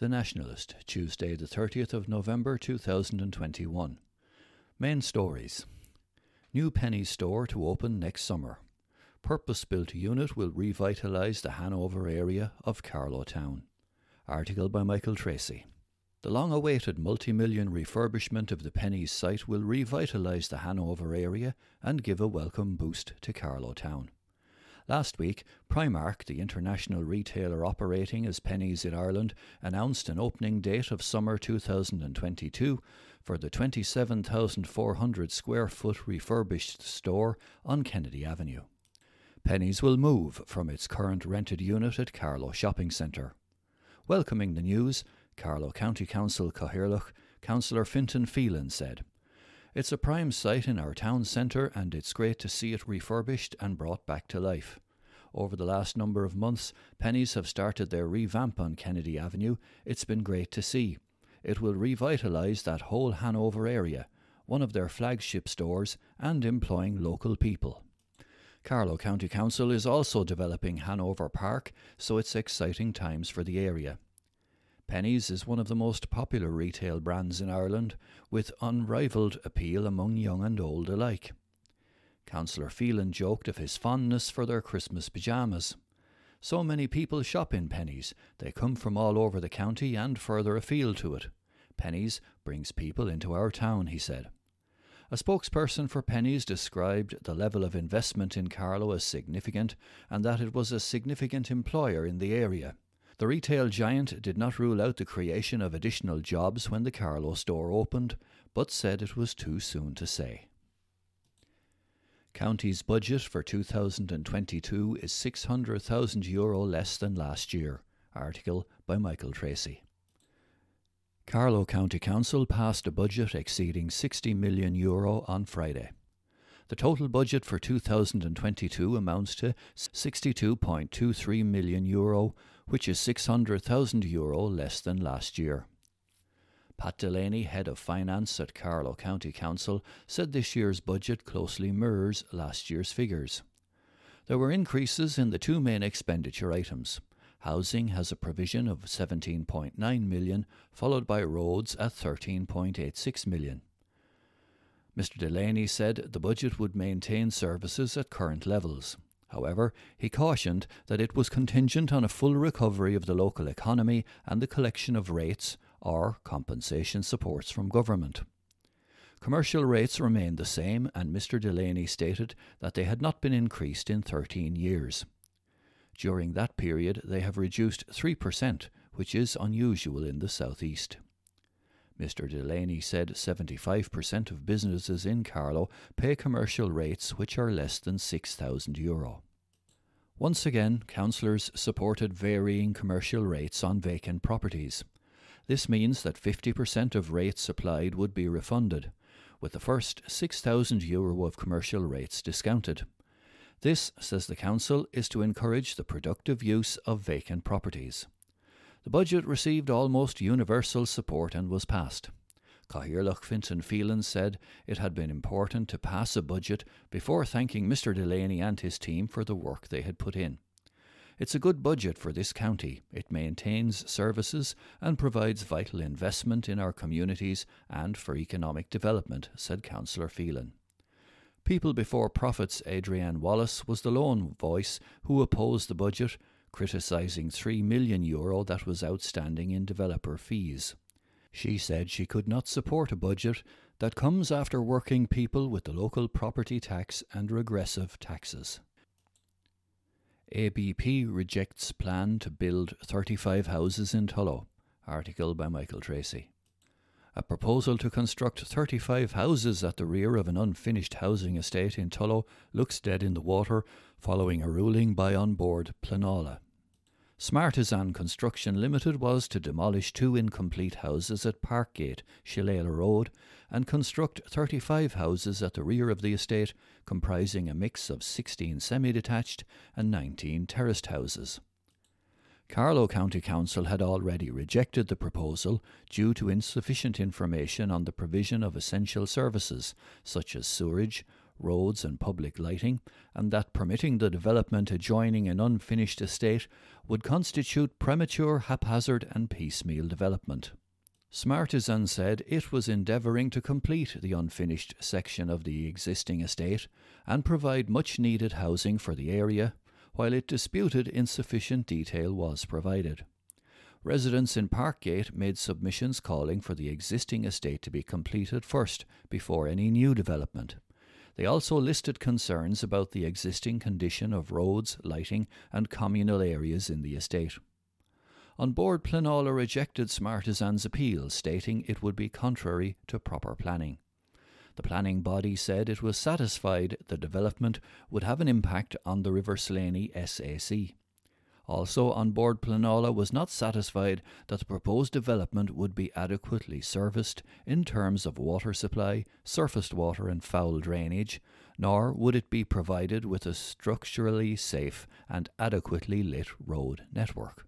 The Nationalist, Tuesday, the 30th of November 2021. Main stories New Penneys store to open next summer. Purpose built unit will revitalise the Hanover area of Carlow Town. Article by Michael Tracy. The long awaited multi million refurbishment of the Penneys site will revitalise the Hanover area and give a welcome boost to Carlow Town. Last week, Primark, the international retailer operating as Penneys in Ireland, announced an opening date of summer 2022 for the 27,400 square foot refurbished store on Kennedy Avenue. Penneys will move from its current rented unit at Carlow Shopping Centre. Welcoming the news, Carlow County Council Cathaoirleach, Councillor Fintan Phelan said, it's a prime site in our town centre and it's great to see it refurbished and brought back to life. Over the last number of months, Penneys have started their revamp on Kennedy Avenue. It's been great to see. It will revitalise that whole Hanover area, one of their flagship stores, and employing local people. Carlow County Council is also developing Hanover Park, so it's exciting times for the area. Penneys is one of the most popular retail brands in Ireland, with unrivalled appeal among young and old alike. Councillor Phelan joked of his fondness for their Christmas pyjamas. So many people shop in Penneys, they come from all over the county and further afield to it. Penneys brings people into our town, he said. A spokesperson for Penneys described the level of investment in Carlow as significant and that it was a significant employer in the area. The retail giant did not rule out the creation of additional jobs when the Carlow store opened, but said it was too soon to say. County's budget for 2022 is 600,000 euro less than last year. Article by Michael Tracy. Carlow County Council passed a budget exceeding 60 million euro on Friday. The total budget for 2022 amounts to 62.23 million euro, which is 600,000 euro less than last year. Pat Delaney, head of finance at Carlow County Council, said this year's budget closely mirrors last year's figures. There were increases in the two main expenditure items. Housing has a provision of 17.9 million, followed by roads at 13.86 million. Mr Delaney said the budget would maintain services at current levels. However, he cautioned that it was contingent on a full recovery of the local economy and the collection of rates or compensation supports from government. Commercial rates remained the same, and Mr Delaney stated that they had not been increased in 13 years. During that period, they have reduced 3%, which is unusual in the South East. Mr. Delaney said 75% of businesses in Carlow pay commercial rates which are less than €6,000. Once again, councillors supported varying commercial rates on vacant properties. This means that 50% of rates applied would be refunded, with the first €6,000 Euro of commercial rates discounted. This, says the Council, is to encourage the productive use of vacant properties. The budget received almost universal support and was passed. Cathaoirleach Fintan Phelan said it had been important to pass a budget before thanking Mr Delaney and his team for the work they had put in. It's a good budget for this county. It maintains services and provides vital investment in our communities and for economic development, said Councillor Phelan. People Before Profits Adrienne Wallace was the lone voice who opposed the budget criticising 3 million euro that was outstanding in developer fees. She said she could not support a budget that comes after working people with the local property tax and regressive taxes. ABP rejects plan to build 35 houses in Tullow. Article by Michael Tracy. A proposal to construct 35 houses at the rear of an unfinished housing estate in Tullow looks dead in the water following a ruling by An Bord Pleanála. Smartisan Construction Limited was to demolish two incomplete houses at Parkgate, Shillelagh Road, and construct 35 houses at the rear of the estate, comprising a mix of 16 semi detached and 19 terraced houses. Carlow County Council had already rejected the proposal due to insufficient information on the provision of essential services such as sewerage, roads, and public lighting, and that permitting the development adjoining an unfinished estate would constitute premature, haphazard, and piecemeal development. Smartisan said it was endeavouring to complete the unfinished section of the existing estate and provide much needed housing for the area, while it disputed insufficient detail was provided. Residents in Parkgate made submissions calling for the existing estate to be completed first before any new development. They also listed concerns about the existing condition of roads, lighting, and communal areas in the estate. An Bord, Pleanála rejected Smartisan's appeal, stating it would be contrary to proper planning. The planning body said it was satisfied the development would have an impact on the River Slaney SAC. Also, An Bord Pleanála was not satisfied that the proposed development would be adequately serviced in terms of water supply, surfaced water, and foul drainage, nor would it be provided with a structurally safe and adequately lit road network.